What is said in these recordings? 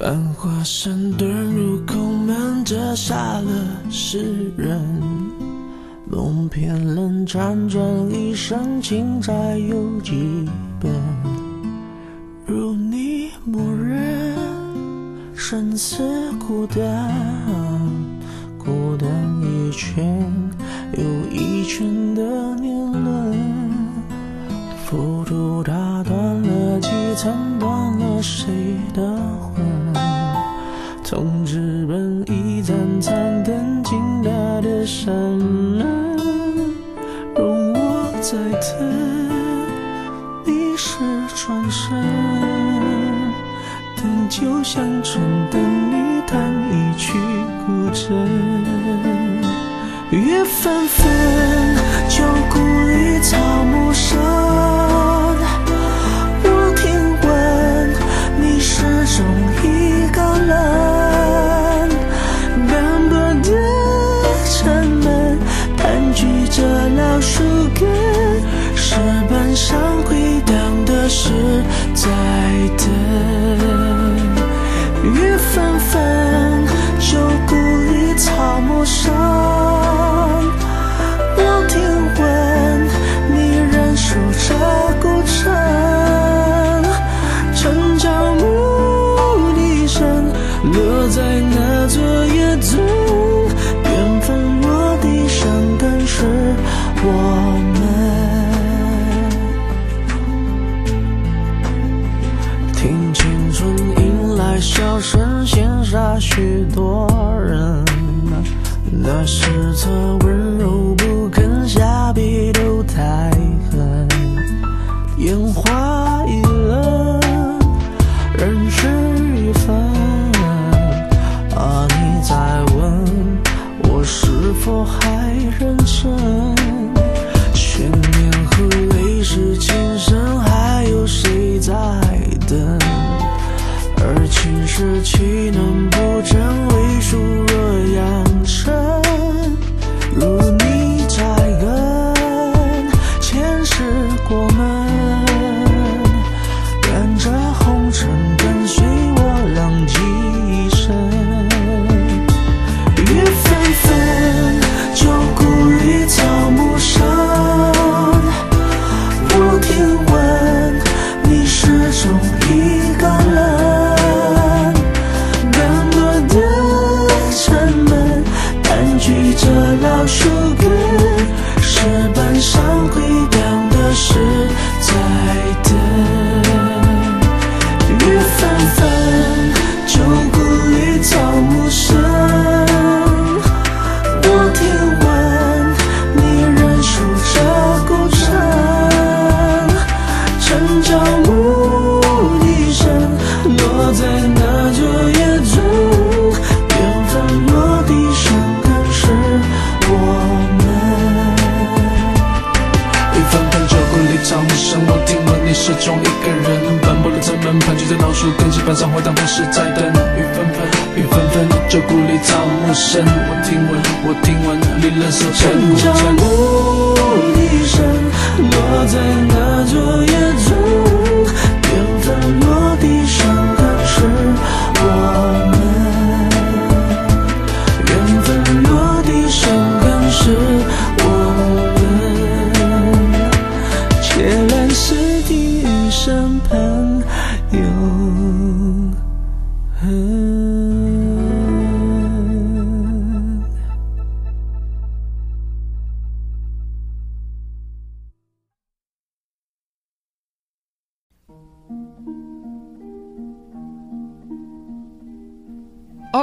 繁华山遁入空门，折煞了世人。梦偏冷，辗转一生，情债又几本？如你默认，生死孤单，孤单一圈又一圈的年轮，浮屠打断了几层，断了谁的？从日本一盏残灯进他的山门，容我再等，你是转身，等酒香醇，等你弹一曲古筝，月纷纷。烟花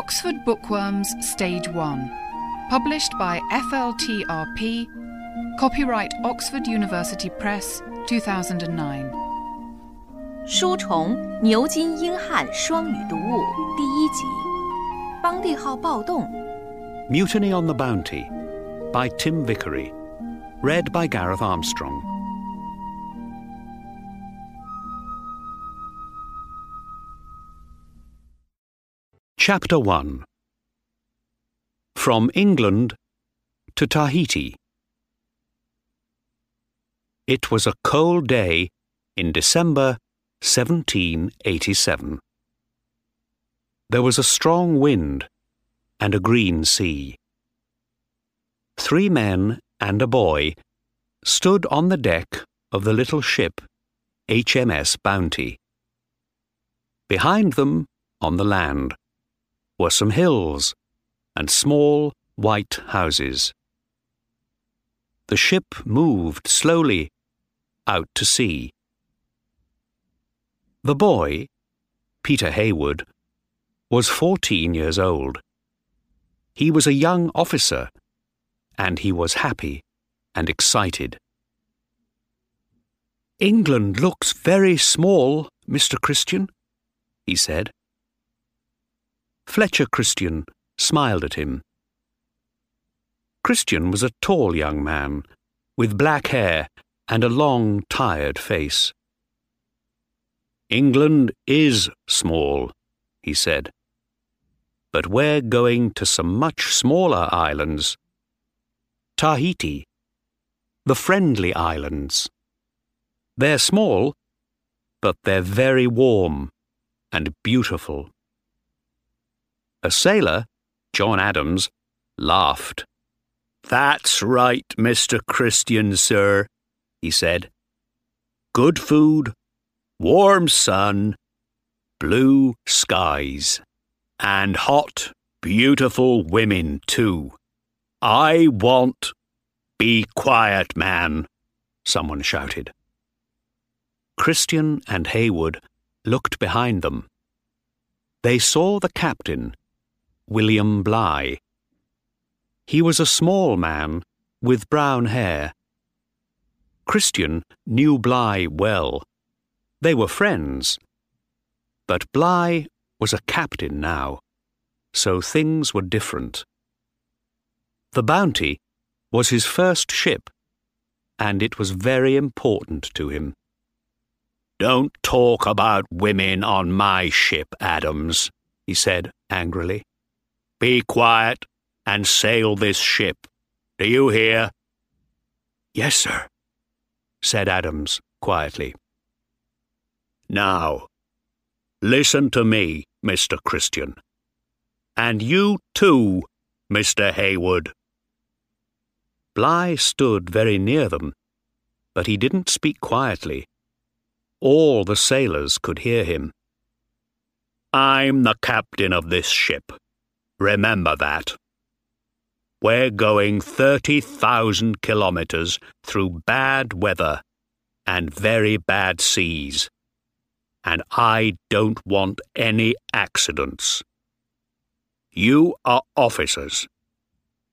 Oxford Bookworms Stage 1, published by FLTRP, copyright Oxford University Press 2009. Mutiny on the Bounty by Tim Vicary, read by Gareth Armstrong. Chapter 1 From England to Tahiti. It was a cold day in December 1787. There was a strong wind and a green sea. Three men and a boy stood on the deck of the little ship HMS Bounty. Behind them, on the land, were some hills and small white houses. The ship moved slowly out to sea. The boy, Peter Heywood, was 14 years old. He was a young officer, and he was happy and excited. England looks very small, Mr. Christian, he said. Fletcher Christian smiled at him. Christian was a tall young man, with black hair and a long, tired face. England is small, he said. But we're going to some much smaller islands. Tahiti, the Friendly Islands. They're small, but they're very warm and beautiful. A sailor, John Adams, laughed. That's right, Mr. Christian, sir, he said. Good food, warm sun, blue skies, and hot, beautiful women, too. I want. Be quiet, man, someone shouted. Christian and Heywood looked behind them. They saw the captain, William Bligh. He was a small man with brown hair. Christian knew Bligh well. They were friends. But Bligh was a captain now, so things were different. The Bounty was his first ship, and it was very important to him. Don't talk about women on my ship, Adams, he said angrily. Be quiet and sail this ship. Do you hear? Yes, sir, said Adams quietly. Now, listen to me, Mr. Christian. And you too, Mr. Heywood. Bligh stood very near them, but he didn't speak quietly. All the sailors could hear him. I'm the captain of this ship. Remember that. We're going 30,000 kilometers through bad weather and very bad seas. And I don't want any accidents. You are officers,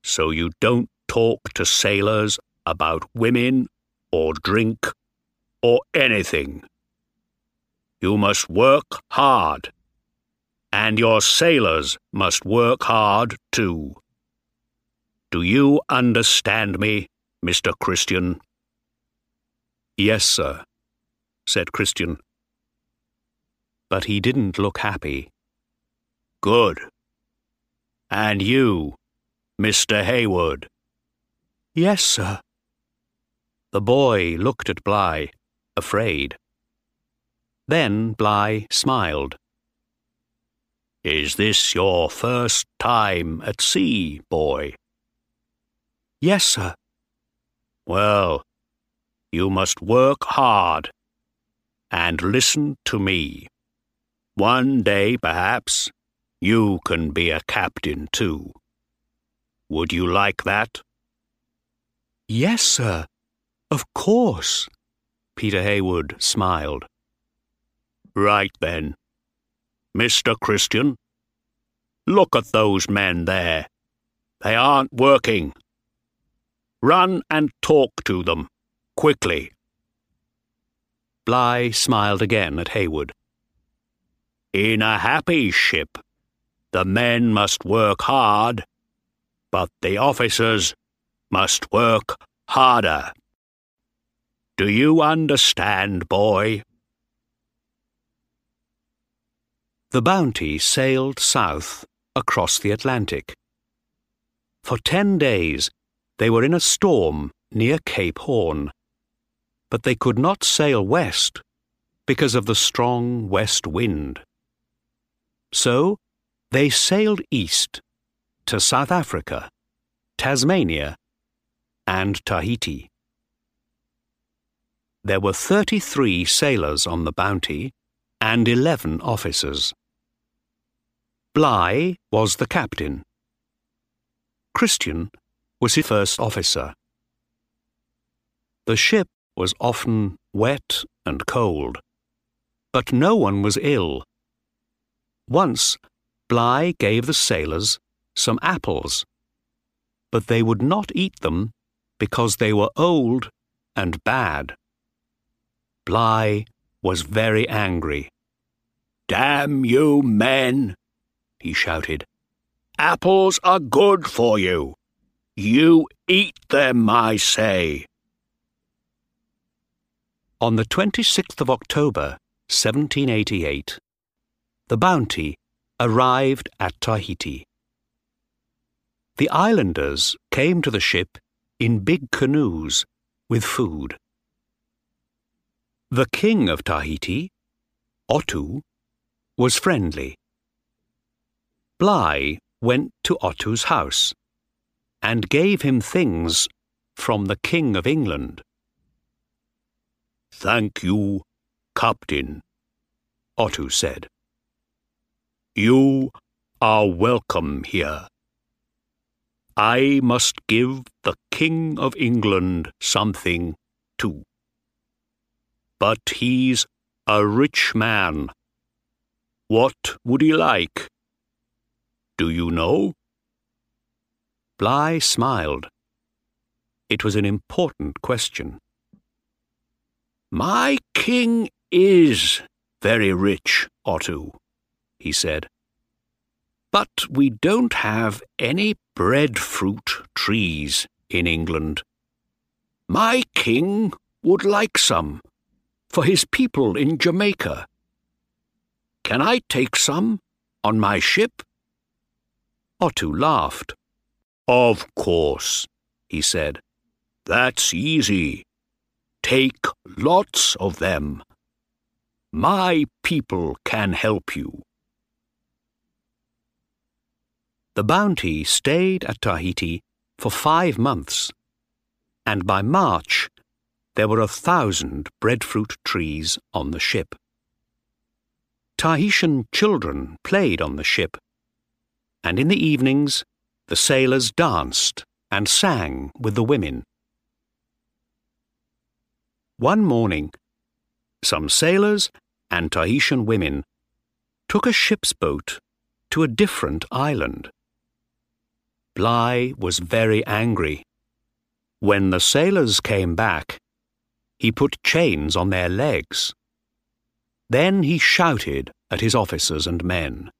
so you don't talk to sailors about women or drink or anything. You must work hard. And your sailors must work hard too. Do you understand me, Mr. Christian? Yes, sir, said Christian. But he didn't look happy. Good. And you, Mr. Heywood? Yes, sir. The boy looked at Bligh, afraid. Then Bligh smiled. Is this your first time at sea, boy? Yes, sir. Well, you must work hard and listen to me. One day, perhaps, you can be a captain too. Would you like that? Yes, sir. Of course. Peter Heywood smiled. Right then. Mr. Christian, look at those men there. They aren't working. Run and talk to them, quickly. Bligh smiled again at Heywood. In a happy ship, the men must work hard, but the officers must work harder. Do you understand, boy? The Bounty sailed south across the Atlantic. For ten days they were in a storm near Cape Horn, but they could not sail west because of the strong west wind. So They sailed east to South Africa, Tasmania, and Tahiti. There were 33 sailors on the Bounty and 11 officers. Bligh was the captain. Christian was his first officer. The ship was often wet and cold, but no one was ill. Once, Bligh gave the sailors some apples, but they would not eat them because they were old and bad. Bligh was very angry. Damn you men, he shouted. Apples are good for you. You eat them, I say. On the 26th of October, 1788, the Bounty arrived at Tahiti. The islanders came to the ship in big canoes with food. The king of Tahiti, Otoo, was friendly. Bligh went to Otoo's house and gave him things from the King of England. Thank you, Captain, Otoo said. You are welcome here. I must give the King of England something too. But he's a rich man. What would he like? Do you know? Bligh smiled. It was an important question. My king is very rich, Otoo, he said. But we don't have any breadfruit trees in England. My king would like some for his people in Jamaica. Can I take some on my ship? Otoo laughed. Of course, he said. That's easy. Take lots of them. My people can help you. The Bounty stayed at Tahiti for five months, and by March there were a thousand breadfruit trees on the ship. Tahitian children played on the ship, and in the evenings the sailors danced and sang with the women. One morning, some sailors and Tahitian women took a ship's boat to a different island. Bligh was very angry. When the sailors came back, he put chains on their legs. Then he shouted at his officers and men.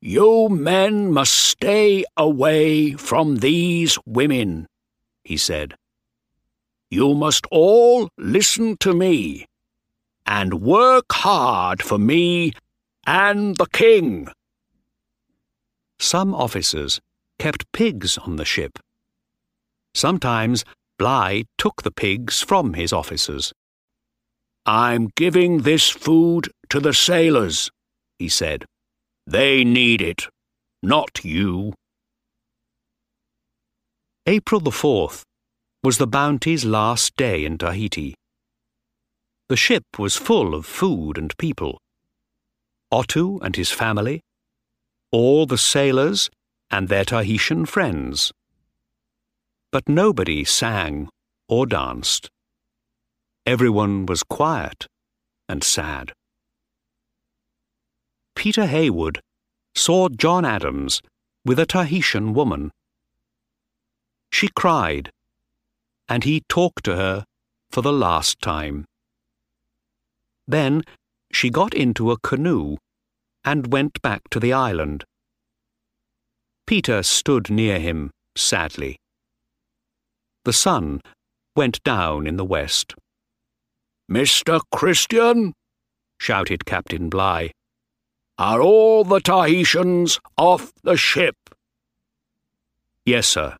You men must stay away from these women, he said. You must all listen to me and work hard for me and the king. Some officers kept pigs on the ship. Sometimes Bligh took the pigs from his officers. I'm giving this food to the sailors, he said. They need it, not you. April the 4th was the Bounty's last day in Tahiti. The ship was full of food and people. Otoo and his family, all the sailors and their Tahitian friends. But nobody sang or danced. Everyone was quiet and sad. Peter Heywood saw John Adams with a Tahitian woman. She cried, and he talked to her for the last time. Then she got into a canoe and went back to the island. Peter stood near him sadly. The sun went down in the west. Mr. Christian, shouted Captain Bligh, are all the Tahitians off the ship? Yes, sir,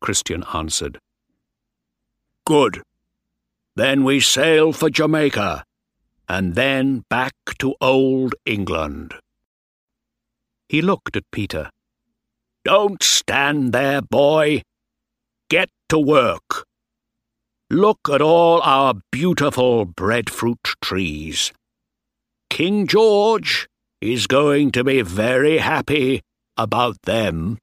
Christian answered. Good. Then we sail for Jamaica, and then back to Old England. He looked at Peter. Don't stand there, boy. Get to work. Look at all our beautiful breadfruit trees. King George is going to be very happy about them.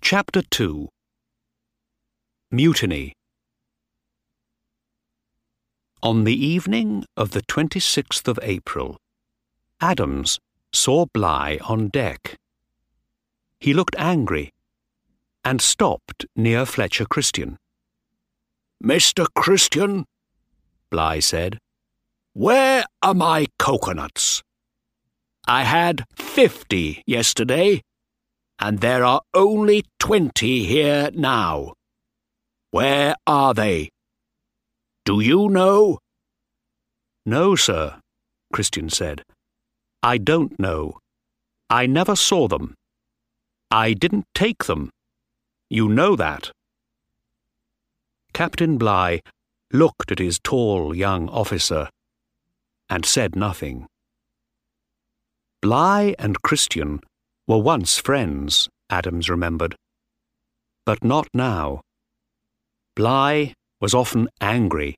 Chapter 2 Mutiny On the evening of the 26th of April, Adams saw Bligh on deck. He looked angry and stopped near Fletcher Christian. Mr. Christian, Bligh said, where are my coconuts? I had fifty yesterday and there are only twenty here now. Where are they? Do you know? No, sir, Christian said. I don't know. I never saw them. I didn't take them. You know that. Captain Bligh looked at his tall young officer and said nothing. Bligh and Christian were once friends, Adams remembered. But not now. Bligh was often angry.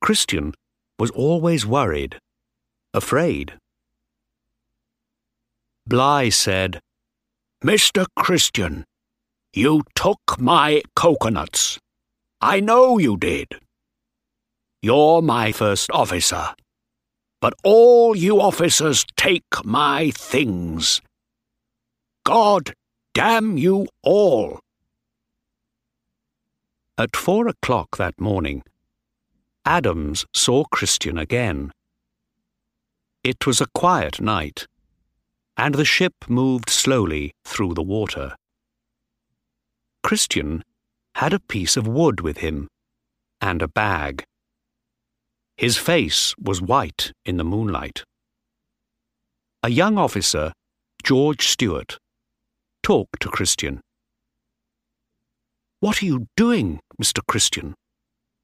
Christian was always worried, afraid. Bligh said, Mr. Christian, you took my coconuts. I know you did. You're my first officer. But all you officers take my things God damn you all! At four o'clock that morning, Adams saw Christian again. It was a quiet night, and the ship moved slowly through the water. Christian had a piece of wood with him and a bag. His face was white in the moonlight. A young officer, George Stewart, talk to Christian. What are you doing, Mr. Christian?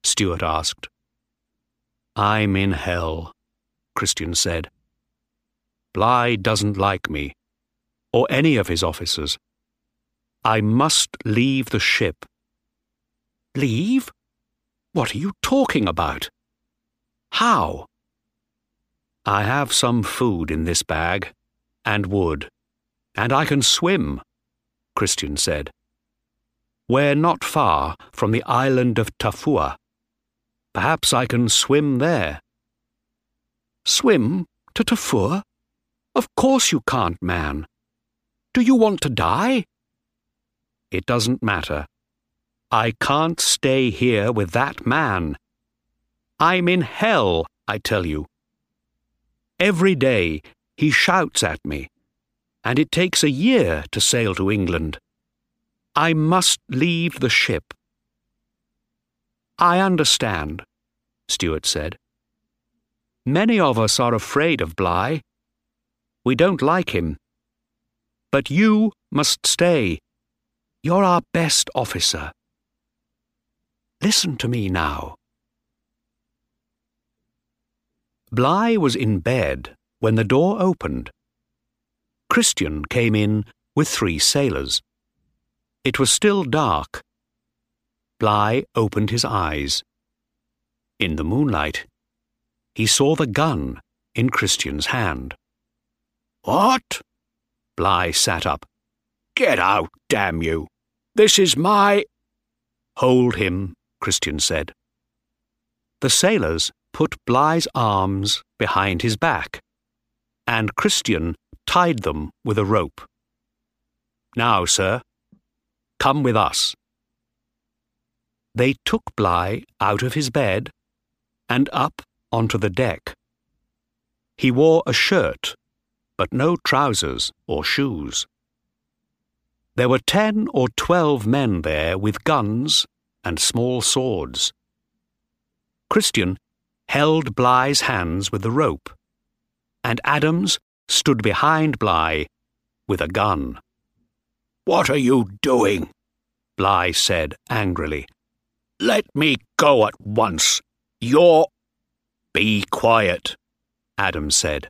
Stewart asked. I'm in hell, Christian said. Bligh doesn't like me, or any of his officers. I must leave the ship. Leave? What are you talking about? How? I have some food in this bag, and wood, and I can swim. Christian said. We're not far from the island of Tofua. Perhaps I can swim there. Swim to Tofua? Of course you can't, man. Do you want to die? It doesn't matter. I can't stay here with that man. I'm in hell, I tell you. Every day he shouts at me and it takes a year to sail to England. I must leave the ship. I understand, Stewart said. Many of us are afraid of Bligh. We don't like him. But you must stay. You're our best officer. Listen to me now. Bligh was in bed when the door opened Christian came in with three sailors. It was still dark. Bligh opened his eyes. In the moonlight, he saw the gun in Christian's hand. What? Bligh sat up. Get out, damn you! This is my. Hold him, Christian said. The sailors put Bligh's arms behind his back, and Christian tied them with a rope. Now, sir, come with us. They took Bligh out of his bed and up onto the deck. He wore a shirt, but no trousers or shoes. There were ten or twelve men there with guns and small swords. Christian held Bligh's hands with the rope, and Adams stood behind Bligh with a gun. What are you doing? Bligh said angrily. Let me go at once. You're. Be quiet, Adams said.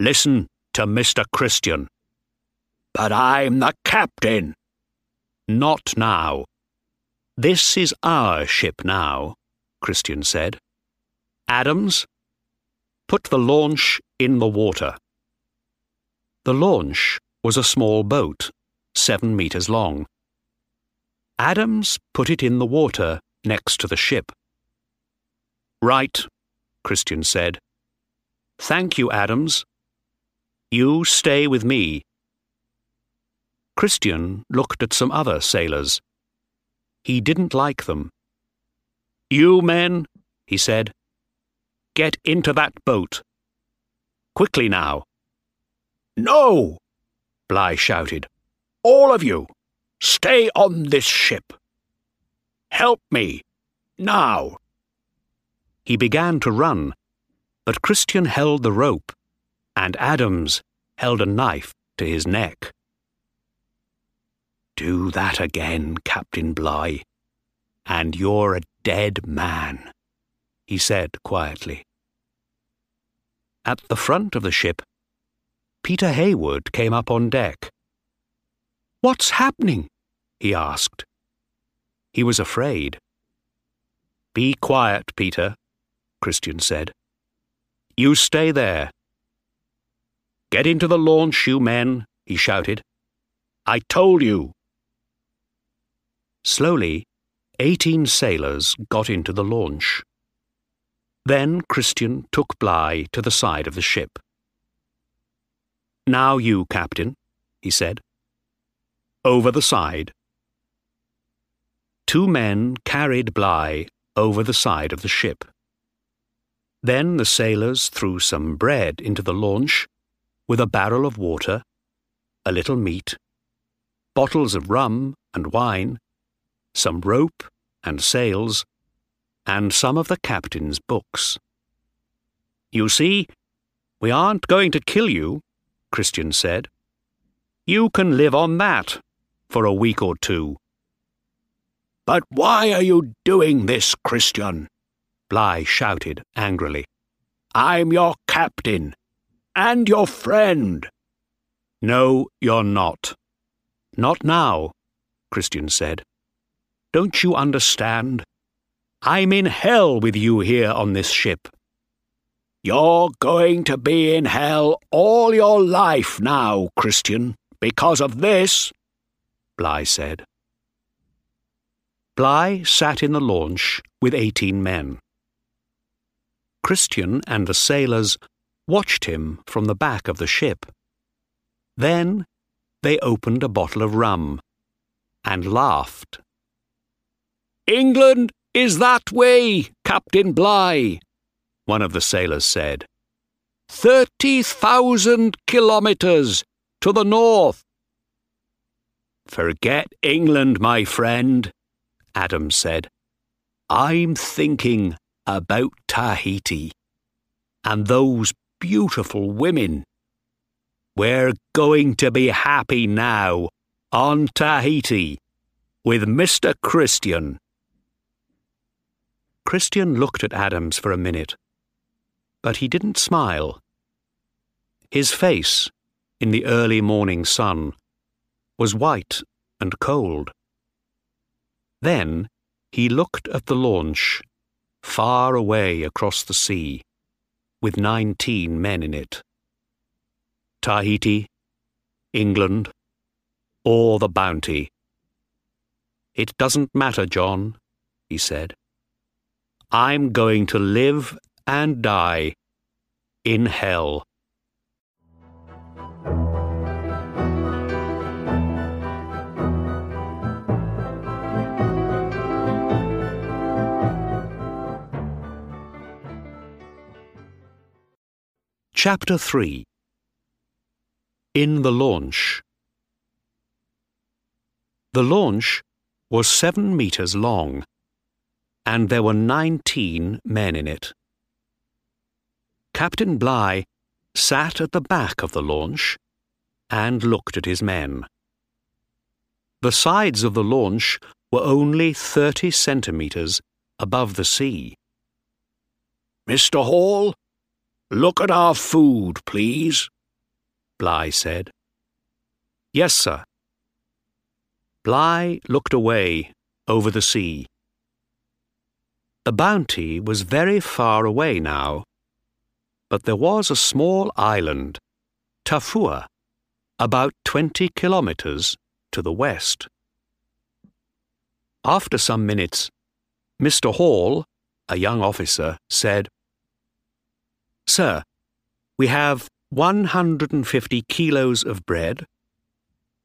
Listen to Mr. Christian. But I'm the captain. Not now. This is our ship now, Christian said. Adams, put the launch in the water. The launch was a small boat, seven metres long. Adams put it in the water next to the ship. Right, Christian said. Thank you, Adams. You stay with me. Christian looked at some other sailors. He didn't like them. You men, he said, get into that boat. Quickly now. No, Bligh shouted. All of you, stay on this ship. Help me, now. He began to run, but Christian held the rope, and Adams held a knife to his neck. Do that again, Captain Bligh, and you're a dead man, he said quietly. At the front of the ship, Peter Heywood came up on deck. What's happening? he asked. He was afraid. Be quiet, Peter, Christian said. You stay there. Get into the launch, you men, he shouted. I told you. Slowly, eighteen sailors got into the launch. Then Christian took Bligh to the side of the ship. Now you, Captain, he said. Over the side. Two men carried Bligh over the side of the ship. Then the sailors threw some bread into the launch, with a barrel of water, a little meat, bottles of rum and wine, some rope and sails, and some of the captain's books. You see, we aren't going to kill you, Christian said. You can live on that for a week or two. But why are you doing this, Christian? Bligh shouted angrily. I'm your captain and your friend. No, you're not. Not now, Christian said. Don't you understand? I'm in hell with you here on this ship. You're going to be in hell all your life now, Christian, because of this, Bligh said. Bligh sat in the launch with eighteen men. Christian and the sailors watched him from the back of the ship. Then they opened a bottle of rum and laughed. England is that way, Captain Bligh, one of the sailors said. Thirty thousand kilometres to the north. Forget England, my friend, Adams said. I'm thinking about Tahiti and those beautiful women. We're going to be happy now on Tahiti with Mr. Christian. Christian looked at Adams for a minute, but he didn't smile. His face, in the early morning sun, was white and cold. Then he looked at the launch far away across the sea, with nineteen men in it. Tahiti, England, or the Bounty. It doesn't matter, John, he said. I'm going to live and die in hell. Chapter 3 In the Launch The launch was seven metres long, and there were nineteen men in it. Captain Bligh sat at the back of the launch and looked at his men. The sides of the launch were only 30 centimetres above the sea. Mr. Hall, look at our food, please, Bligh said. Yes, sir. Bligh looked away over the sea. The Bounty was very far away now, but there was a small island, Tofua, about 20 kilometres to the west. After some minutes, Mr. Hall, a young officer, said, Sir, we have 150 kilos of bread,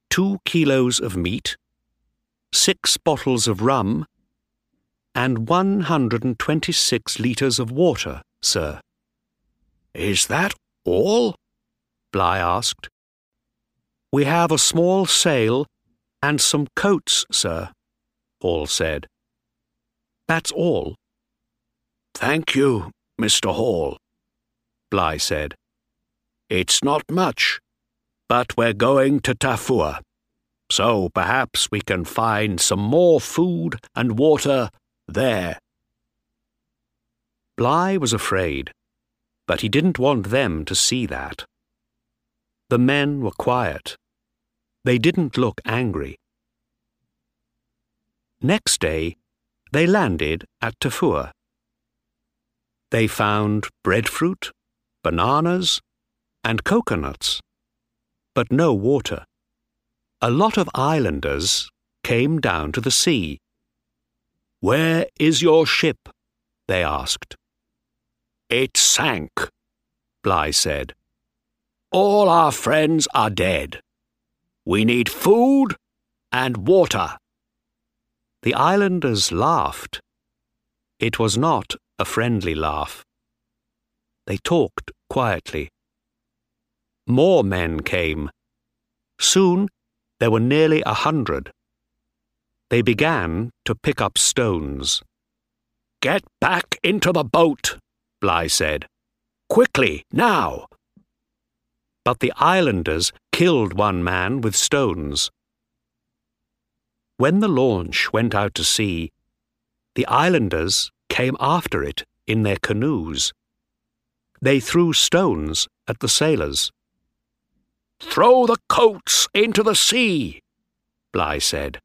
2 kilos of meat, 6 bottles of rum, and 126 litres of water, sir. Is that all? Bligh asked. We have a small sail and some coats, sir, Hall said. That's all. Thank you, Mr. Hall, Bligh said. It's not much, but we're going to Tofua, so perhaps we can find some more food and water there. Bligh was afraid, but he didn't want them to see that. The men were quiet. They didn't look angry. Next day, they landed at Tofua. They found breadfruit, bananas, and coconuts, but no water. A lot of islanders came down to the sea. Where is your ship? they asked. It sank, Bligh said. All our friends are dead. We need food and water. The islanders laughed. It was not a friendly laugh. They talked quietly. More men came. Soon there were nearly a hundred. They began to pick up stones. Get back into the boat, Bligh said. Quickly, now! But the islanders killed one man with stones. When the launch went out to sea, the islanders came after it in their canoes. They threw stones at the sailors. Throw the coats into the sea, Bligh said.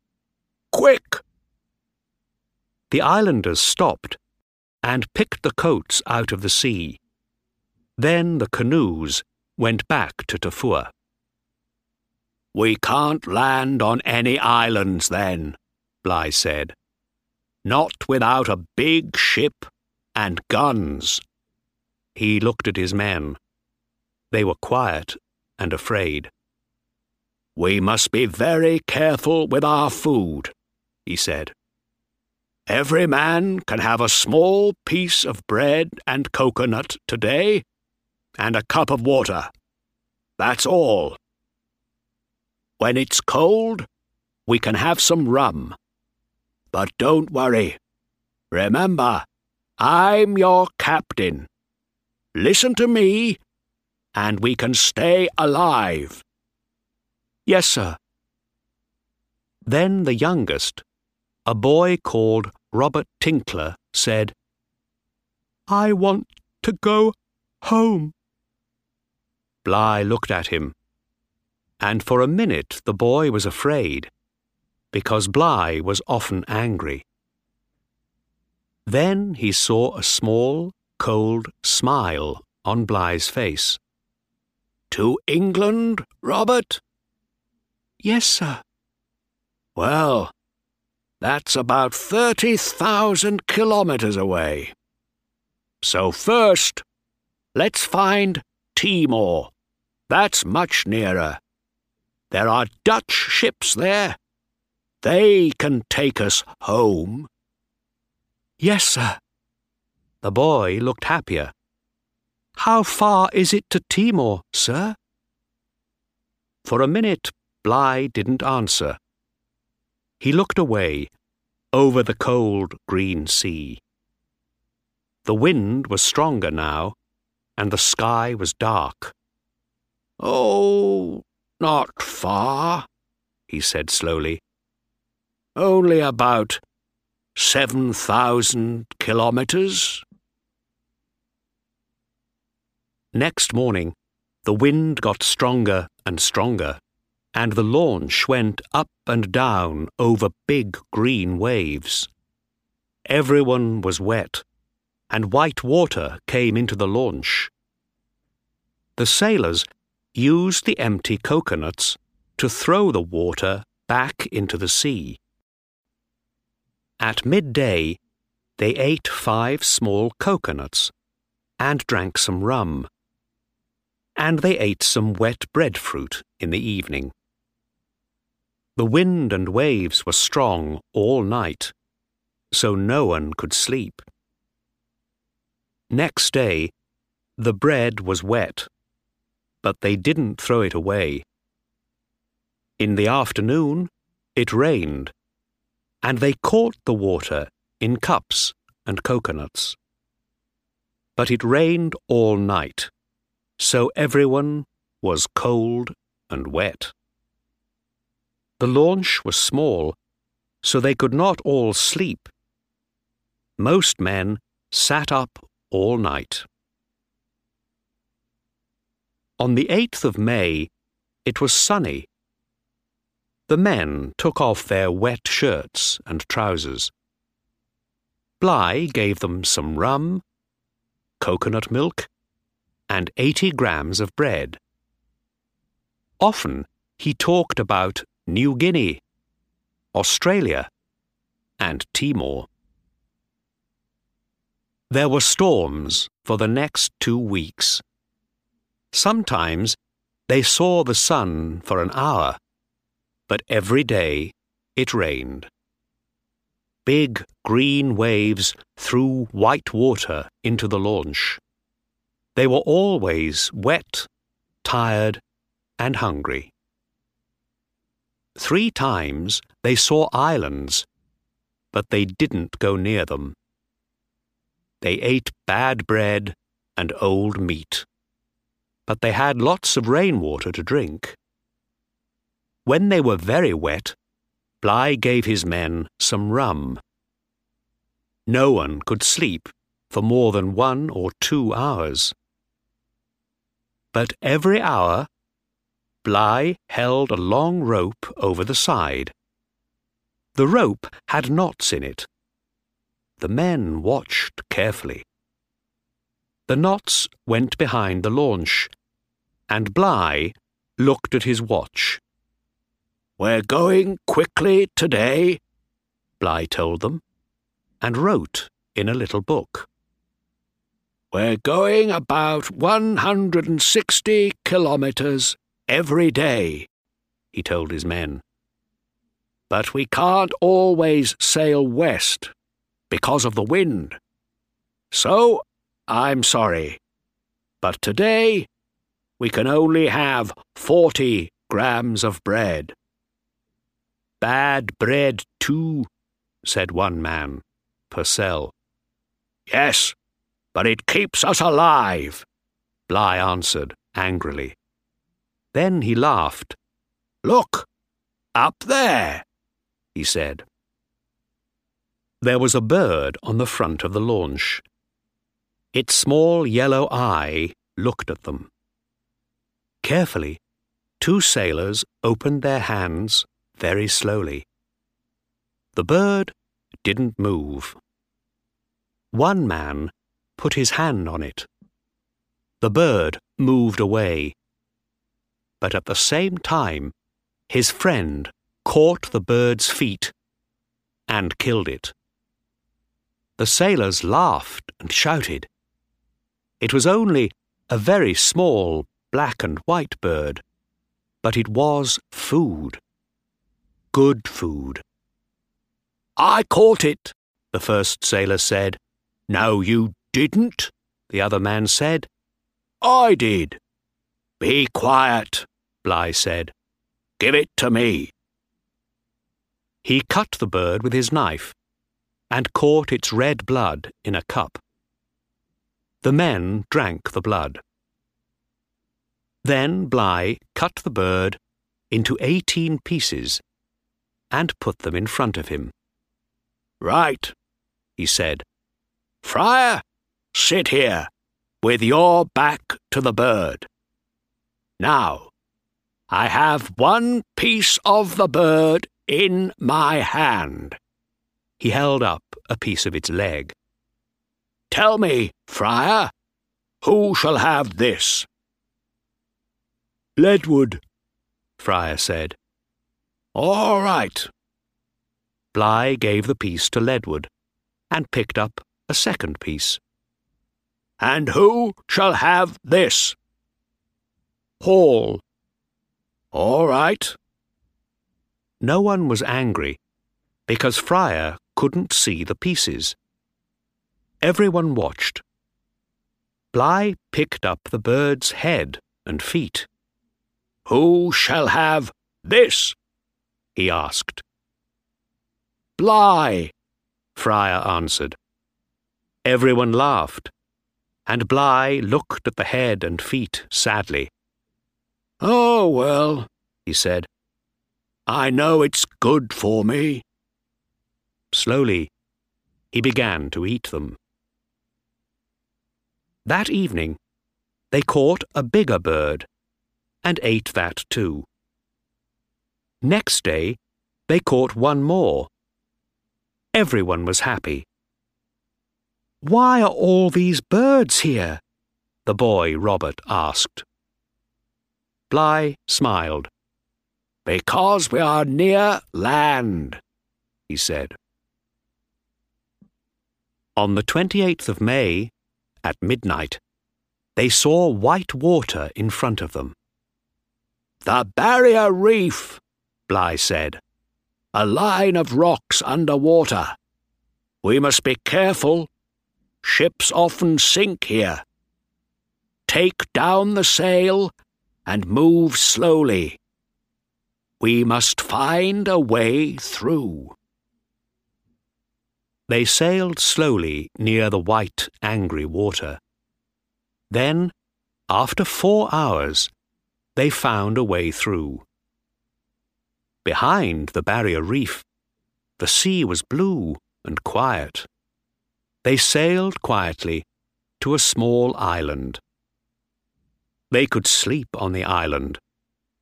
Quick! The islanders stopped and picked the coats out of the sea. Then the canoes went back to Tofua. We can't land on any islands then, Bligh said. Not without a big ship and guns. He looked at his men. They were quiet and afraid. We must be very careful with our food, he said. Every man can have a small piece of bread and coconut today, and a cup of water. That's all. When it's cold, we can have some rum. But don't worry. Remember, I'm your captain. Listen to me and we can stay alive. Yes, sir. Then the youngest, a boy called Robert Tinkler, said, I want to go home. Bligh looked at him, and for a minute the boy was afraid, because Bligh was often angry. Then he saw a small, cold smile on Bligh's face. To England, Robert? Yes, sir. Well, that's about 30,000 kilometres away. So first, let's find Timor. That's much nearer. There are Dutch ships there. They can take us home. Yes, sir. The boy looked happier. How far is it to Timor, sir? For a minute, Bligh didn't answer. He looked away, over the cold green sea. The wind was stronger now, and the sky was dark. Oh, not far, he said slowly. Only about 7,000 kilometres. Next morning, the wind got stronger and stronger, and the launch went up and down over big green waves. Everyone was wet, and white water came into the launch. The sailors used the empty coconuts to throw the water back into the sea. At midday, they ate five small coconuts and drank some rum and they ate some wet breadfruit in the evening. The wind and waves were strong all night, so no one could sleep. Next day, the bread was wet, but they didn't throw it away. In the afternoon, it rained, and they caught the water in cups and coconuts. But it rained all night so everyone was cold and wet. The launch was small, so they could not all sleep. Most men sat up all night. On the 8th of May, it was sunny. The men took off their wet shirts and trousers. Bligh gave them some rum, coconut milk, and 80 grams of bread. Often he talked about New Guinea, Australia, and Timor. There were storms for the next two weeks. Sometimes they saw the sun for an hour, but every day it rained. Big green waves threw white water into the launch. They were always wet, tired, and hungry. Three times they saw islands, but they didn't go near them. They ate bad bread and old meat, but they had lots of rainwater to drink. When they were very wet, Bligh gave his men some rum. No one could sleep for more than one or two hours. But every hour, Bligh held a long rope over the side. The rope had knots in it. The men watched carefully. The knots went behind the launch, and Bligh looked at his watch. We're going quickly today, Bligh told them, and wrote in a little book. We're going about 160 kilometres every day, he told his men. But we can't always sail west because of the wind. So, I'm sorry. But today, we can only have 40 grams of bread. Bad bread, too, said one man, Purcell. Yes, but it keeps us alive, Bligh answered angrily. Then he laughed. Look, up there, he said. There was a bird on the front of the launch. Its small yellow eye looked at them. Carefully, two sailors opened their hands very slowly. The bird didn't move. One man put his hand on it. The bird moved away. But at the same time, his friend caught the bird's feet and killed it. The sailors laughed and shouted. It was only a very small black and white bird, but it was food. Good food. I caught it, the first sailor said. No, you didn't, the other man said. I did. Be quiet, Bligh said. Give it to me. He cut the bird with his knife and caught its red blood in a cup. The men drank the blood. Then Bligh cut the bird into eighteen pieces and put them in front of him. Right, he said. Fryer, sit here, with your back to the bird. Now, I have one piece of the bird in my hand. He held up a piece of its leg. Tell me, Fryer, who shall have this? Ledward, Fryer said. All right. Bligh gave the piece to Ledward and picked up a second piece. And who shall have this? Hall. All right. No one was angry because Fryer couldn't see the pieces. Everyone watched. Bligh picked up the bird's head and feet. Who shall have this? he asked. Bligh, Fryer answered. Everyone laughed, and Bligh looked at the head and feet sadly. Oh, well, he said. I know it's good for me. Slowly, he began to eat them. That evening, they caught a bigger bird and ate that too. Next day, they caught one more. Everyone was happy. Why are all these birds here? the boy Robert asked. Bligh smiled. Because we are near land, he said. On the 28th of May, at midnight, they saw white water in front of them. The Barrier Reef, Bligh said. A line of rocks under water. We must be careful. Ships often sink here. Take down the sail and move slowly. We must find a way through. They sailed slowly near the white, angry water. Then, after four hours, they found a way through. Behind the barrier reef, the sea was blue and quiet. They sailed quietly to a small island. They could sleep on the island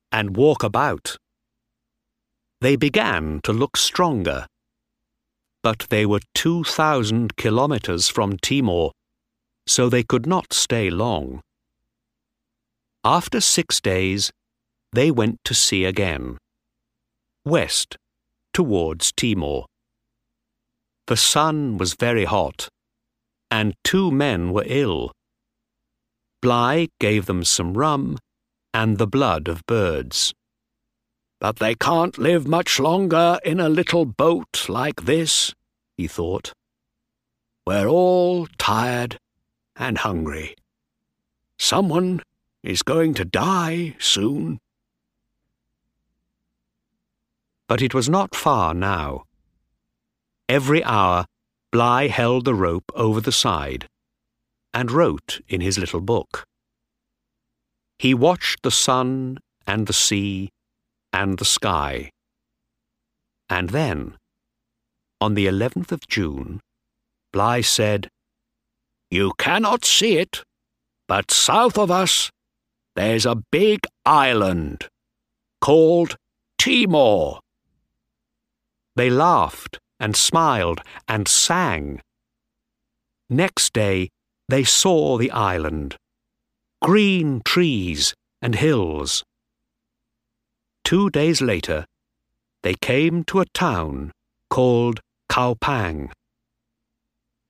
and walk about. They began to look stronger but they were 2,000 kilometers from Timor, so they could not stay long. After six days, they went to sea again, west, towards Timor. The sun was very hot, and two men were ill. Bligh gave them some rum and the blood of birds. But they can't live much longer in a little boat like this, he thought. We're all tired and hungry. Someone is going to die soon. But it was not far now. Every hour, Bligh held the rope over the side and wrote in his little book. He watched the sun and the sea and the sky. And then, on the 11th of June, Bligh said, You cannot see it, but south of us there's a big island called Timor. They laughed and smiled and sang. Next day they saw the island, green trees and hills. Two days later, they came to a town called Kaupang.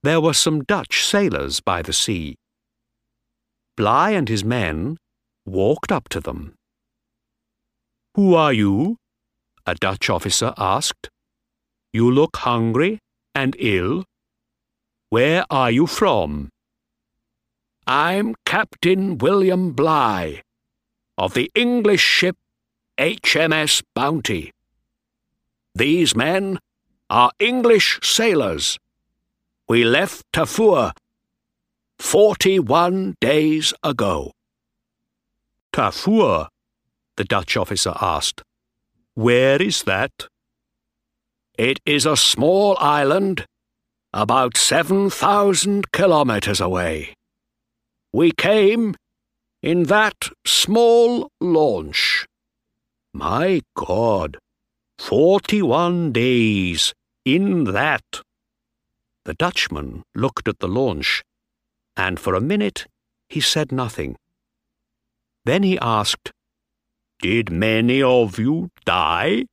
There were some Dutch sailors by the sea. Bligh and his men walked up to them. Who are you? a Dutch officer asked. You look hungry and ill. Where are you from? I'm Captain William Bligh, of the English ship HMS Bounty. These men are English sailors. We left Tofua 41 days ago. Tofua? the Dutch officer asked. Where is that? It is a small island, about 7,000 kilometers away. We came in that small launch. My God, 41 days in that. The Dutchman looked at the launch, and for a minute he said nothing. Then he asked, Did many of you die?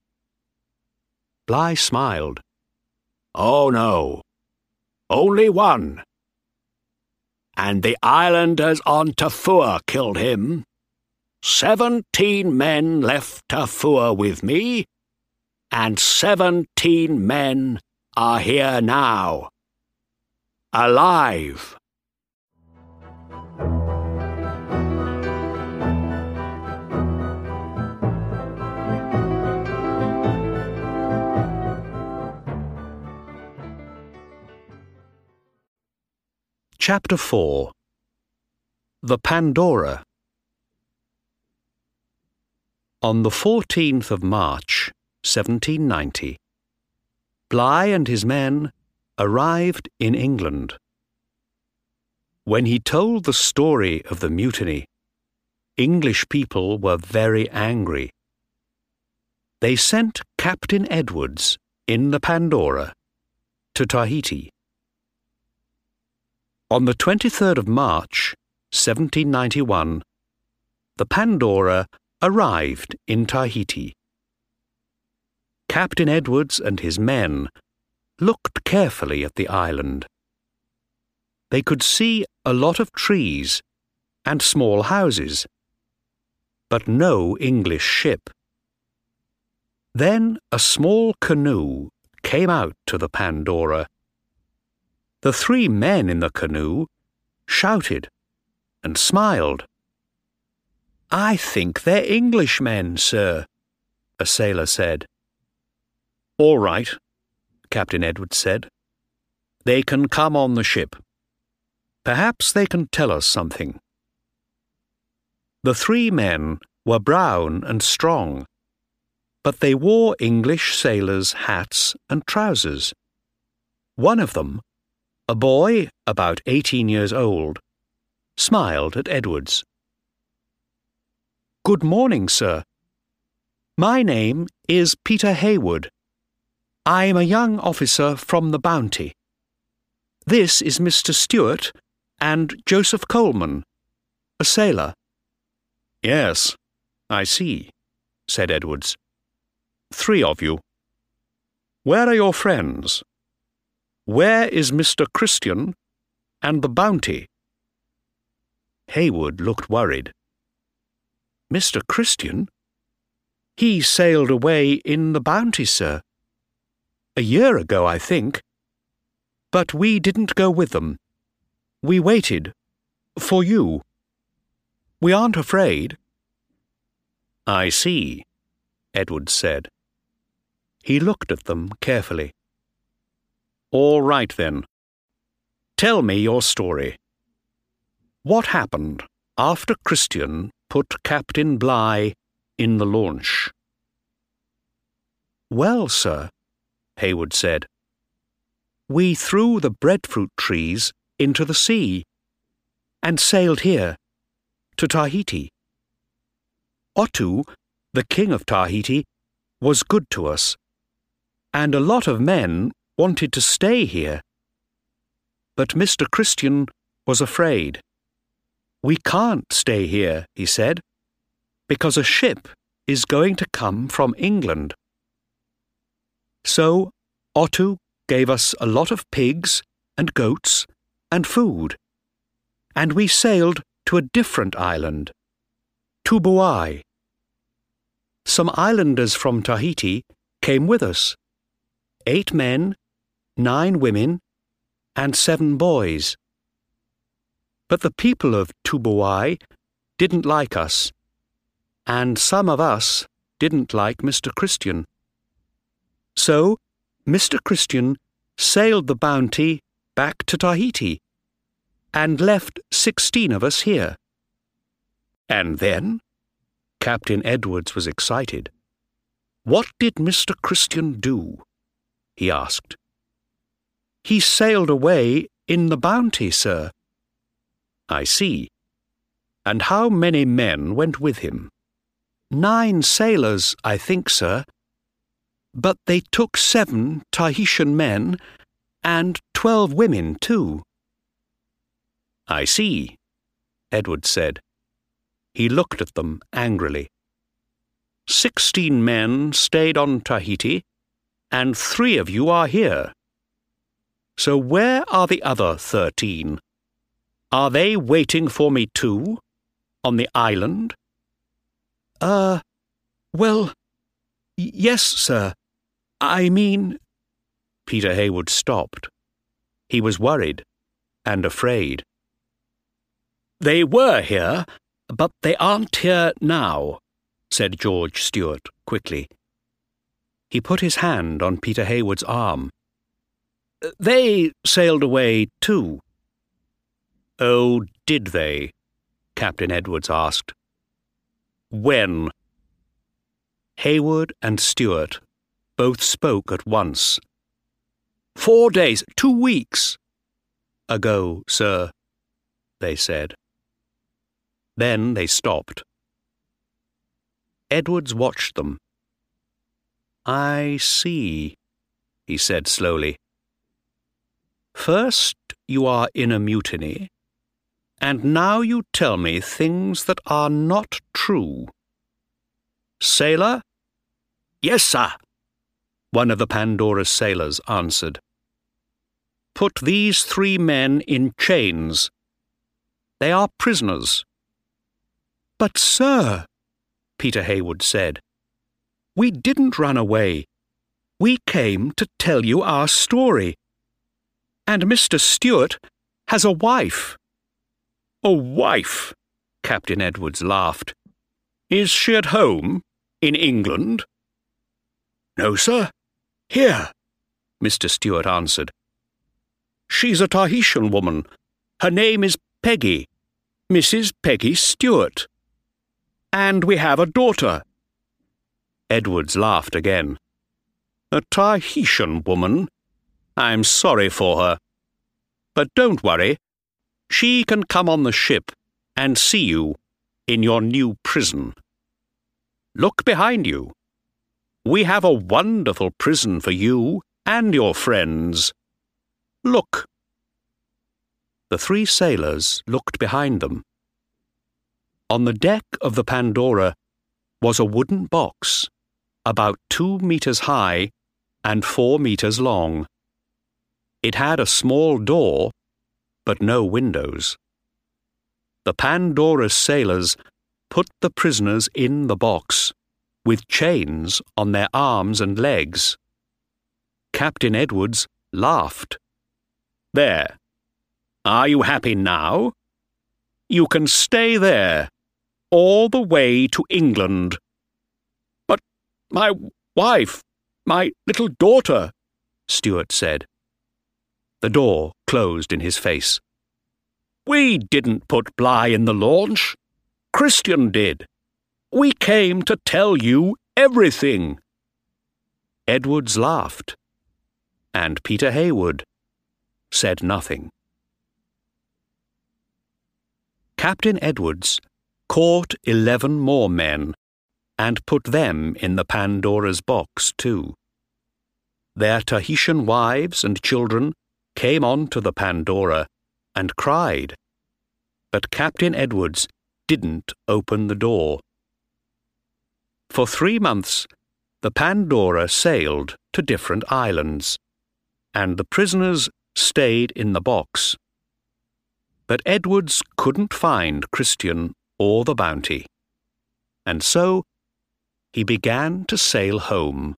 Bligh smiled. Oh, no. Only one. And the islanders on Tofua killed him. Seventeen men left Tofua with me, and seventeen men are here now. Alive. Chapter 4 The Pandora On the 14th of March, 1790, Bligh and his men arrived in England. When he told the story of the mutiny, English people were very angry. They sent Captain Edwards in the Pandora to Tahiti. On the 23rd of March, 1791, the Pandora arrived in Tahiti. Captain Edwards and his men looked carefully at the island. They could see a lot of trees and small houses, but no English ship. Then a small canoe came out to the Pandora the three men in the canoe shouted and smiled. I think they're Englishmen, sir, a sailor said. All right, Captain Edwards said. They can come on the ship. Perhaps they can tell us something. The three men were brown and strong, but they wore English sailors' hats and trousers. One of them a boy, about eighteen years old, smiled at Edwards. Good morning, sir. My name is Peter Heywood. I am a young officer from the Bounty. This is Mr. Stewart and Joseph Coleman, a sailor. Yes, I see, said Edwards. Three of you. Where are your friends? Where is Mr. Christian and the bounty? Heywood looked worried. Mr. Christian? He sailed away in the bounty, sir. A year ago, I think. But we didn't go with them. We waited. For you. We aren't afraid. I see, Edward said. He looked at them carefully. All right then. Tell me your story. What happened after Christian put Captain Bligh in the launch? Well, sir, Heywood said, we threw the breadfruit trees into the sea and sailed here, to Tahiti. Otoo, the king of Tahiti, was good to us, and a lot of men wanted to stay here. But Mr. Christian was afraid. We can't stay here, he said, because a ship is going to come from England. So Otoo gave us a lot of pigs and goats and food, and we sailed to a different island, Tubuai. Some islanders from Tahiti came with us. Eight men nine women, and seven boys. But the people of Tubuai didn't like us, and some of us didn't like Mr. Christian. So, Mr. Christian sailed the Bounty back to Tahiti and left sixteen of us here. And then? Captain Edwards was excited. What did Mr. Christian do? he asked. He sailed away in the Bounty, sir. I see. And how many men went with him? Nine sailors, I think, sir. But they took seven Tahitian men and twelve women, too. I see, Edward said. He looked at them angrily. Sixteen men stayed on Tahiti, and three of you are here. So where are the other thirteen? Are they waiting for me too? On the island? Uh, well, yes, sir. I mean. Peter Heywood stopped. He was worried and afraid. They were here, but they aren't here now, said George Stewart quickly. He put his hand on Peter Heywood's arm. They sailed away too. Oh, did they? Captain Edwards asked. When? Heywood and Stewart both spoke at once. Four days, two weeks ago, sir, they said. Then they stopped. Edwards watched them. I see, he said slowly. First, you are in a mutiny, and now you tell me things that are not true. Sailor? Yes, sir, one of the Pandora's sailors answered. Put these three men in chains. They are prisoners. But, sir, Peter Heywood said, we didn't run away. We came to tell you our story. And Mr. Stewart has a wife. A wife? Captain Edwards laughed. Is she at home? In England? No, sir. Here, Mr. Stewart answered. She's a Tahitian woman. Her name is Peggy, Mrs. Peggy Stewart. And we have a daughter. Edwards laughed again. A Tahitian woman? I'm sorry for her. But don't worry. She can come on the ship and see you in your new prison. Look behind you. We have a wonderful prison for you and your friends. Look. The three sailors looked behind them. On the deck of the Pandora was a wooden box, about two meters high and four meters long. It had a small door, but no windows. The Pandora's sailors put the prisoners in the box with chains on their arms and legs. Captain Edwards laughed. There. Are you happy now? You can stay there, all the way to England. But my wife, my little daughter, Stewart said. The door closed in his face. We didn't put Bligh in the launch. Christian did. We came to tell you everything. Edwards laughed, and Peter Heywood said nothing. Captain Edwards caught eleven more men and put them in the Pandora's box, too. Their Tahitian wives and children came on to the Pandora and cried, but Captain Edwards didn't open the door. For three months, the Pandora sailed to different islands, and the prisoners stayed in the box. But Edwards couldn't find Christian or the bounty, and so he began to sail home.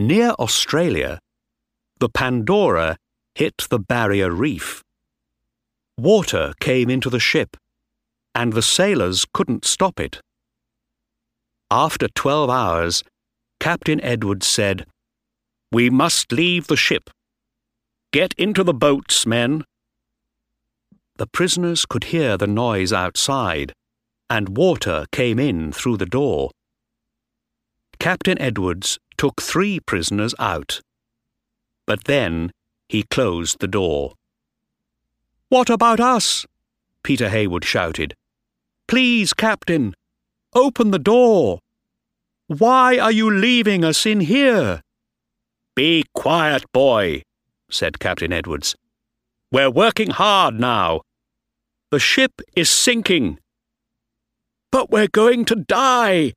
Near Australia, the Pandora hit the barrier reef. Water came into the ship and the sailors couldn't stop it. After twelve hours, Captain Edwards said, We must leave the ship. Get into the boats, men. The prisoners could hear the noise outside, and water came in through the door. Captain Edwards took three prisoners out. But then he closed the door. What about us? Peter Heywood shouted. Please, Captain, open the door. Why are you leaving us in here? Be quiet, boy, said Captain Edwards. We're working hard now. The ship is sinking. But we're going to die.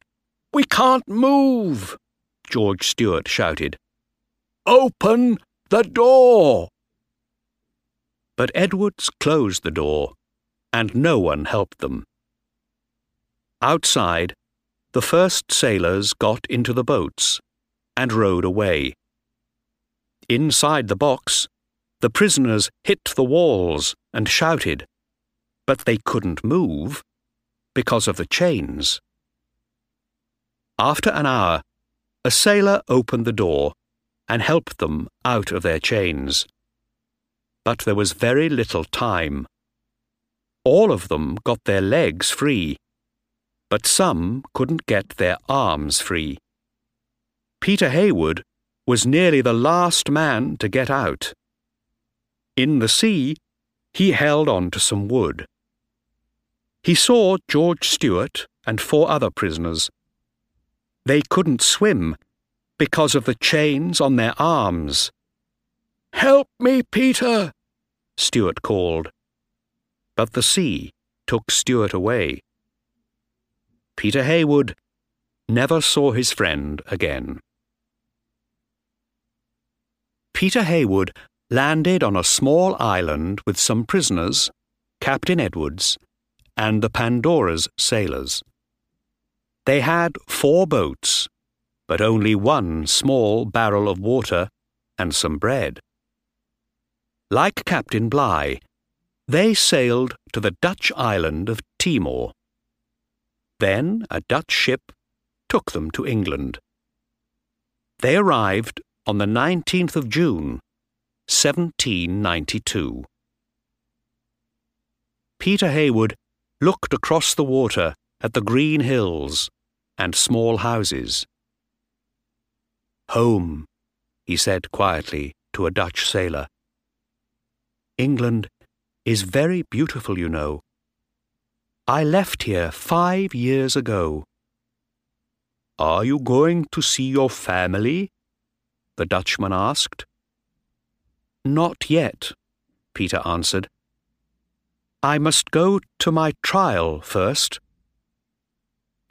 We can't move, George Stewart shouted. Open the door! But Edwards closed the door, and no one helped them. Outside, the first sailors got into the boats and rowed away. Inside the box, the prisoners hit the walls and shouted, but they couldn't move because of the chains. After an hour, a sailor opened the door and helped them out of their chains. But there was very little time. All of them got their legs free but some couldn't get their arms free. Peter Heywood was nearly the last man to get out. In the sea, he held on to some wood. He saw George Stewart and four other prisoners. They couldn't swim because of the chains on their arms. Help me, Peter! Stewart called. But the sea took Stewart away. Peter Heywood never saw his friend again. Peter Heywood landed on a small island with some prisoners, Captain Edwards, and the Pandora's sailors. They had four boats, but only one small barrel of water and some bread. Like Captain Bligh, they sailed to the Dutch island of Timor. Then a Dutch ship took them to England. They arrived on the 19th of June, 1792. Peter Heywood looked across the water at the green hills and small houses. Home, he said quietly to a Dutch sailor. England is very beautiful, you know. I left here five years ago. Are you going to see your family? the Dutchman asked. Not yet, Peter answered. I must go to my trial first.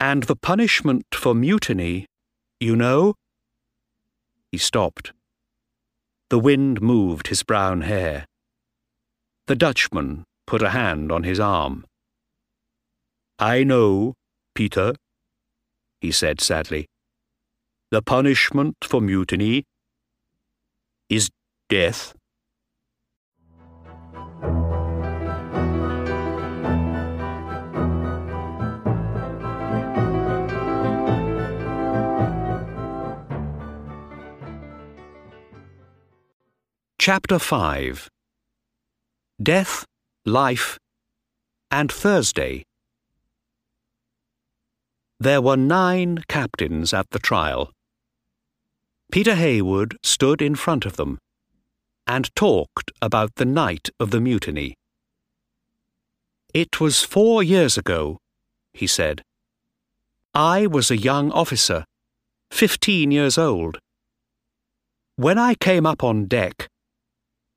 And the punishment for mutiny, you know? He stopped. The wind moved his brown hair. The Dutchman put a hand on his arm. I know, Peter, he said sadly. The punishment for mutiny is death. Chapter 5 Death, Life, and Thursday there were nine captains at the trial. Peter Heywood stood in front of them and talked about the night of the mutiny. It was four years ago, he said. I was a young officer, fifteen years old. When I came up on deck,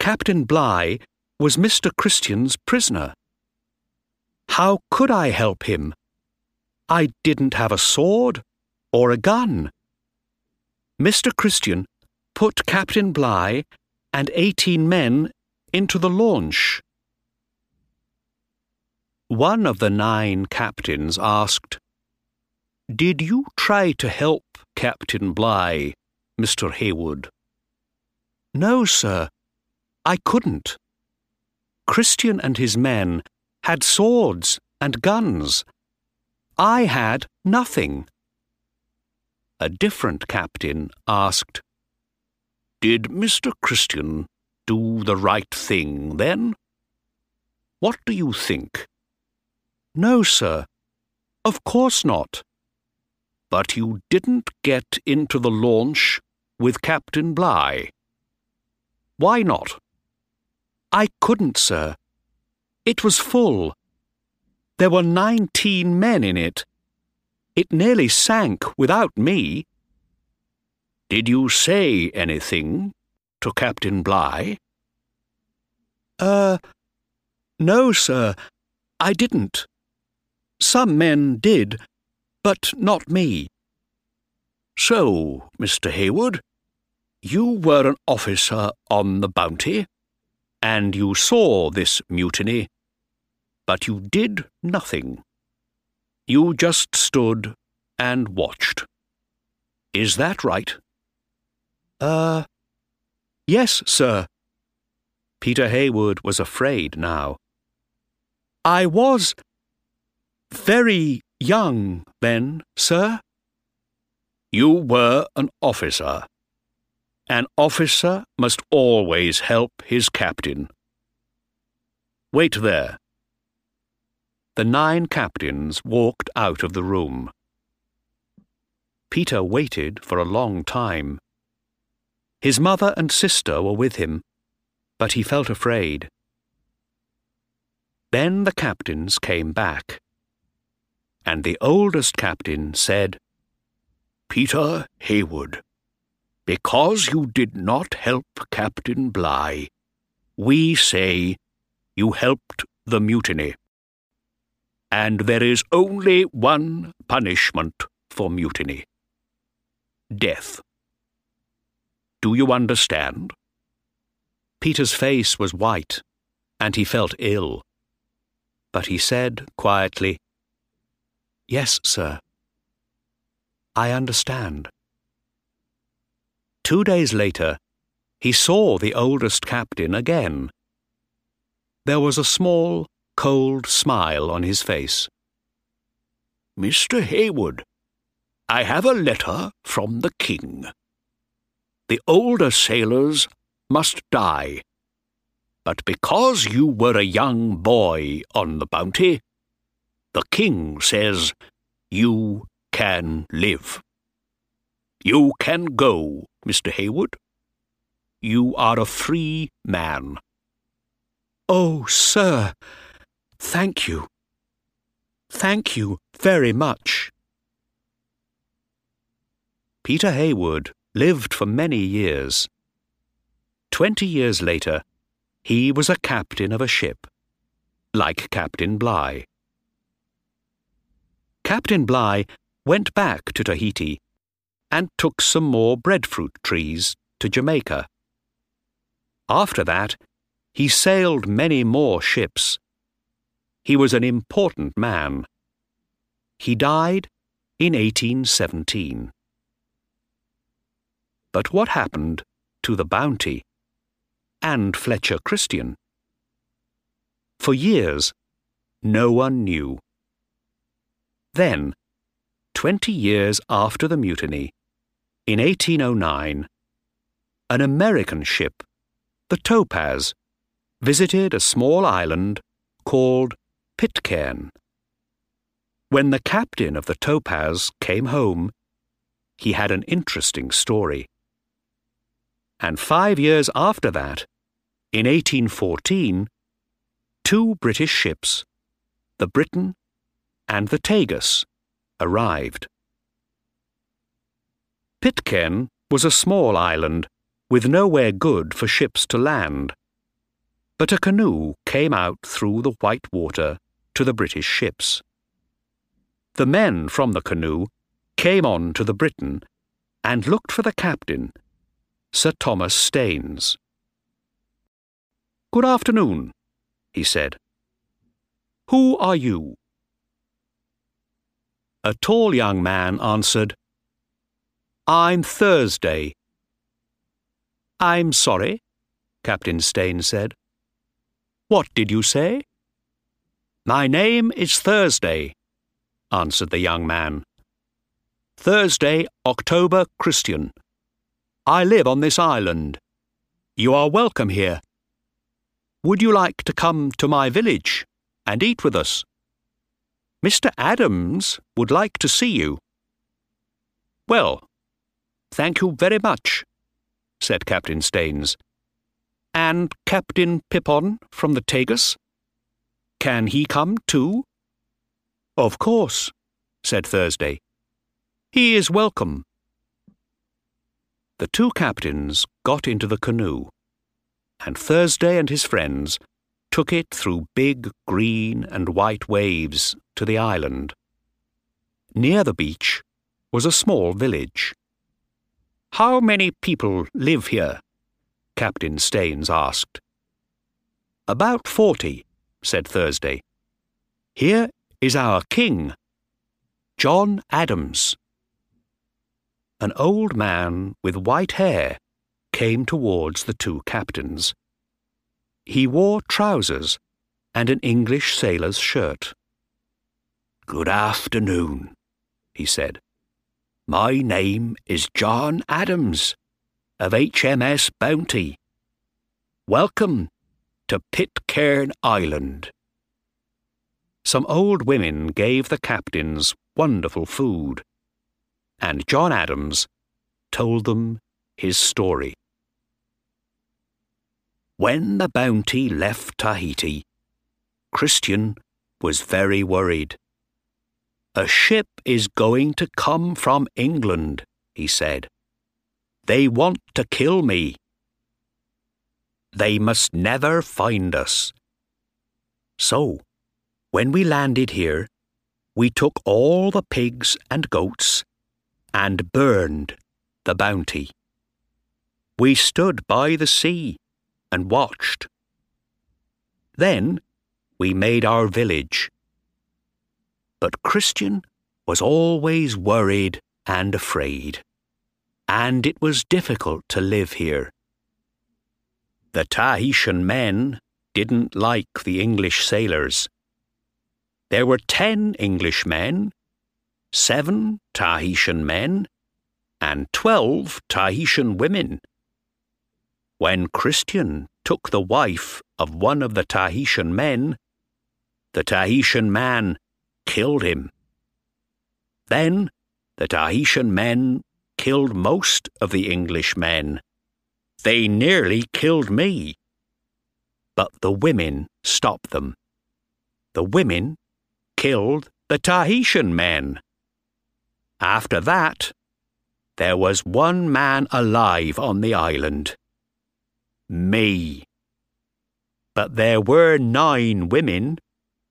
Captain Bligh was Mr. Christian's prisoner. How could I help him I didn't have a sword or a gun. Mr. Christian put Captain Bligh and eighteen men into the launch. One of the nine captains asked, Did you try to help Captain Bligh, Mr. Heywood? No, sir, I couldn't. Christian and his men had swords and guns I had nothing. A different captain asked, Did Mr. Christian do the right thing then? What do you think? No, sir. Of course not. But you didn't get into the launch with Captain Bligh. Why not? I couldn't, sir. It was full. There were nineteen men in it. It nearly sank without me. Did you say anything to Captain Bligh? Uh, no, sir, I didn't. Some men did, but not me. So, Mr. Heywood, you were an officer on the Bounty, and you saw this mutiny, but you did nothing. You just stood and watched. Is that right? Uh, yes, sir. Peter Heywood was afraid now. I was very young then, sir. You were an officer. An officer must always help his captain. Wait there. The nine captains walked out of the room. Peter waited for a long time. His mother and sister were with him, but he felt afraid. Then the captains came back, and the oldest captain said, Peter Heywood, because you did not help Captain Bligh, we say you helped the mutiny. And there is only one punishment for mutiny death. Do you understand? Peter's face was white, and he felt ill. But he said quietly, Yes, sir. I understand. Two days later, he saw the oldest captain again. There was a small, cold smile on his face. Mr. Heywood, I have a letter from the king. The older sailors must die. But because you were a young boy on the bounty, the king says you can live. You can go, Mr. Heywood. You are a free man. Oh, sir, thank you. Thank you very much. Peter Heywood lived for many years. Twenty years later, he was a captain of a ship, like Captain Bligh. Captain Bligh went back to Tahiti and took some more breadfruit trees to Jamaica. After that, he sailed many more ships. He was an important man. He died in 1817. But what happened to the bounty and Fletcher Christian? For years, no one knew. Then, twenty years after the mutiny, in 1809, an American ship, the Topaz, visited a small island called Pitcairn. When the captain of the Topaz came home, he had an interesting story and five years after that, in 1814, two British ships, the Briton and the Tagus, arrived. Pitcairn was a small island with nowhere good for ships to land, but a canoe came out through the white water to the British ships. The men from the canoe came on to the Briton and looked for the captain Sir Thomas Staines. Good afternoon, he said. Who are you? A tall young man answered, I'm Thursday. I'm sorry, Captain Staines said. What did you say? My name is Thursday, answered the young man. Thursday, October Christian. I live on this island. You are welcome here. Would you like to come to my village and eat with us? Mr. Adams would like to see you. Well, thank you very much, said Captain Staines. And Captain Pippon from the Tagus? Can he come too? Of course, said Thursday. He is welcome. The two captains got into the canoe, and Thursday and his friends took it through big green and white waves to the island. Near the beach was a small village. How many people live here? Captain Staines asked. About forty, said Thursday. Here is our king, John Adams. An old man with white hair came towards the two captains. He wore trousers and an English sailor's shirt. Good afternoon, he said. My name is John Adams of HMS Bounty. Welcome to Pitcairn Island. Some old women gave the captains wonderful food, and John Adams told them his story. When the Bounty left Tahiti, Christian was very worried. A ship is going to come from England, he said. They want to kill me. They must never find us. So, when we landed here, we took all the pigs and goats and burned the bounty. We stood by the sea and watched. Then we made our village but Christian was always worried and afraid, and it was difficult to live here. The Tahitian men didn't like the English sailors. There were ten English men, seven Tahitian men, and twelve Tahitian women. When Christian took the wife of one of the Tahitian men, the Tahitian man killed him. Then the Tahitian men killed most of the English men. They nearly killed me. But the women stopped them. The women killed the Tahitian men. After that, there was one man alive on the island. Me. But there were nine women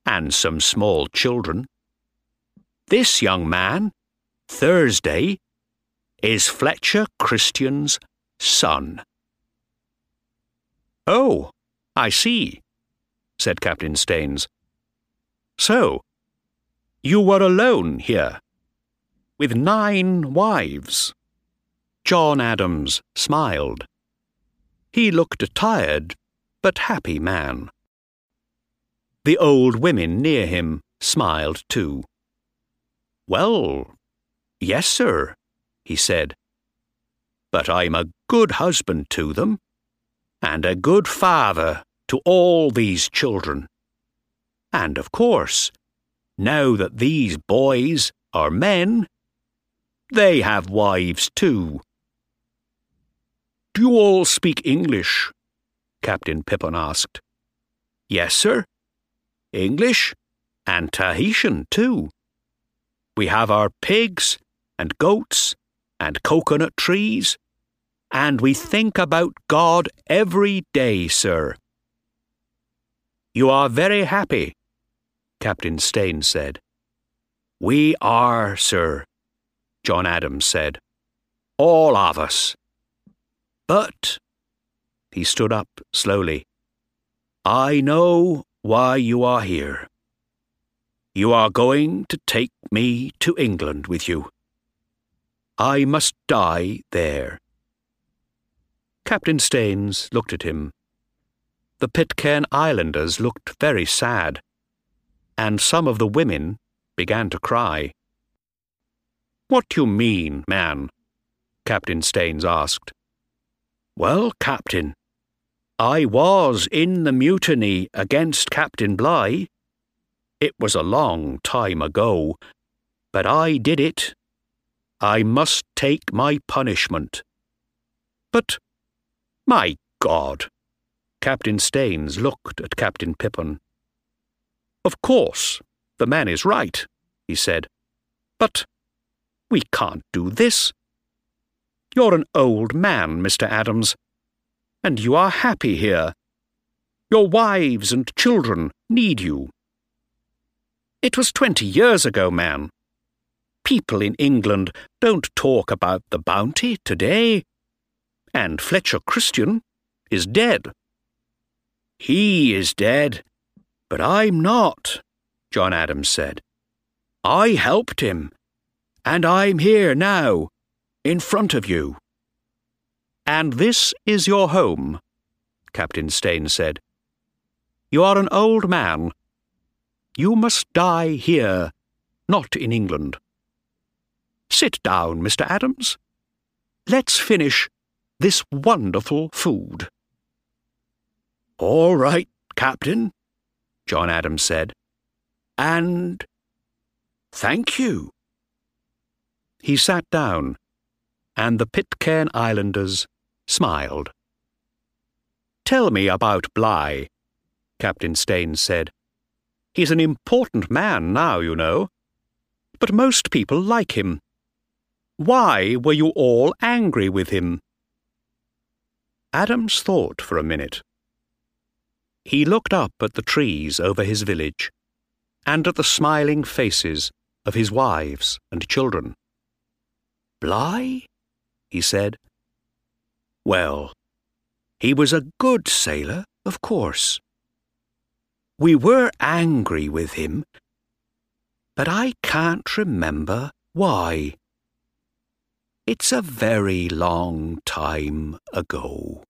and some small children. This young man, Thursday, is Fletcher Christian's son. Oh, I see, said Captain Staines. So, you were alone here, with nine wives. John Adams smiled. He looked a tired but happy man. The old women near him smiled too. Well, yes, sir, he said. But I'm a good husband to them, and a good father to all these children. And of course, now that these boys are men, they have wives too. Do you all speak English? Captain Pippon asked. Yes, sir, English, and Tahitian too. We have our pigs and goats and coconut trees, and we think about God every day, sir. You are very happy, Captain Staines said. We are, sir, John Adams said. All of us. But, he stood up slowly, I know why you are here. You are going to take me to England with you. I must die there. Captain Staines looked at him. The Pitcairn Islanders looked very sad, and some of the women began to cry. What do you mean, man? Captain Staines asked. Well, Captain, I was in the mutiny against Captain Bligh. It was a long time ago, but I did it. I must take my punishment. But, my God! Captain Staines looked at Captain Pippon. Of course, the man is right, he said. But we can't do this. You're an old man, Mr. Adams, and you are happy here. Your wives and children need you. It was twenty years ago, man. People in England don't talk about the bounty today. And Fletcher Christian is dead. He is dead, but I'm not, John Adams said. I helped him, and I'm here now, in front of you. And this is your home, Captain Staines said. You are an old man. You must die here, not in England. Sit down, Mr. Adams. Let's finish this wonderful food. All right, Captain, John Adams said. And thank you. He sat down, and the Pitcairn Islanders smiled. Tell me about Bligh, Captain Staines said. He's an important man now, you know. But most people like him. Why were you all angry with him? Adams thought for a minute. He looked up at the trees over his village and at the smiling faces of his wives and children. Bligh? he said. Well, he was a good sailor, of course. We were angry with him, but I can't remember why. It's a very long time ago.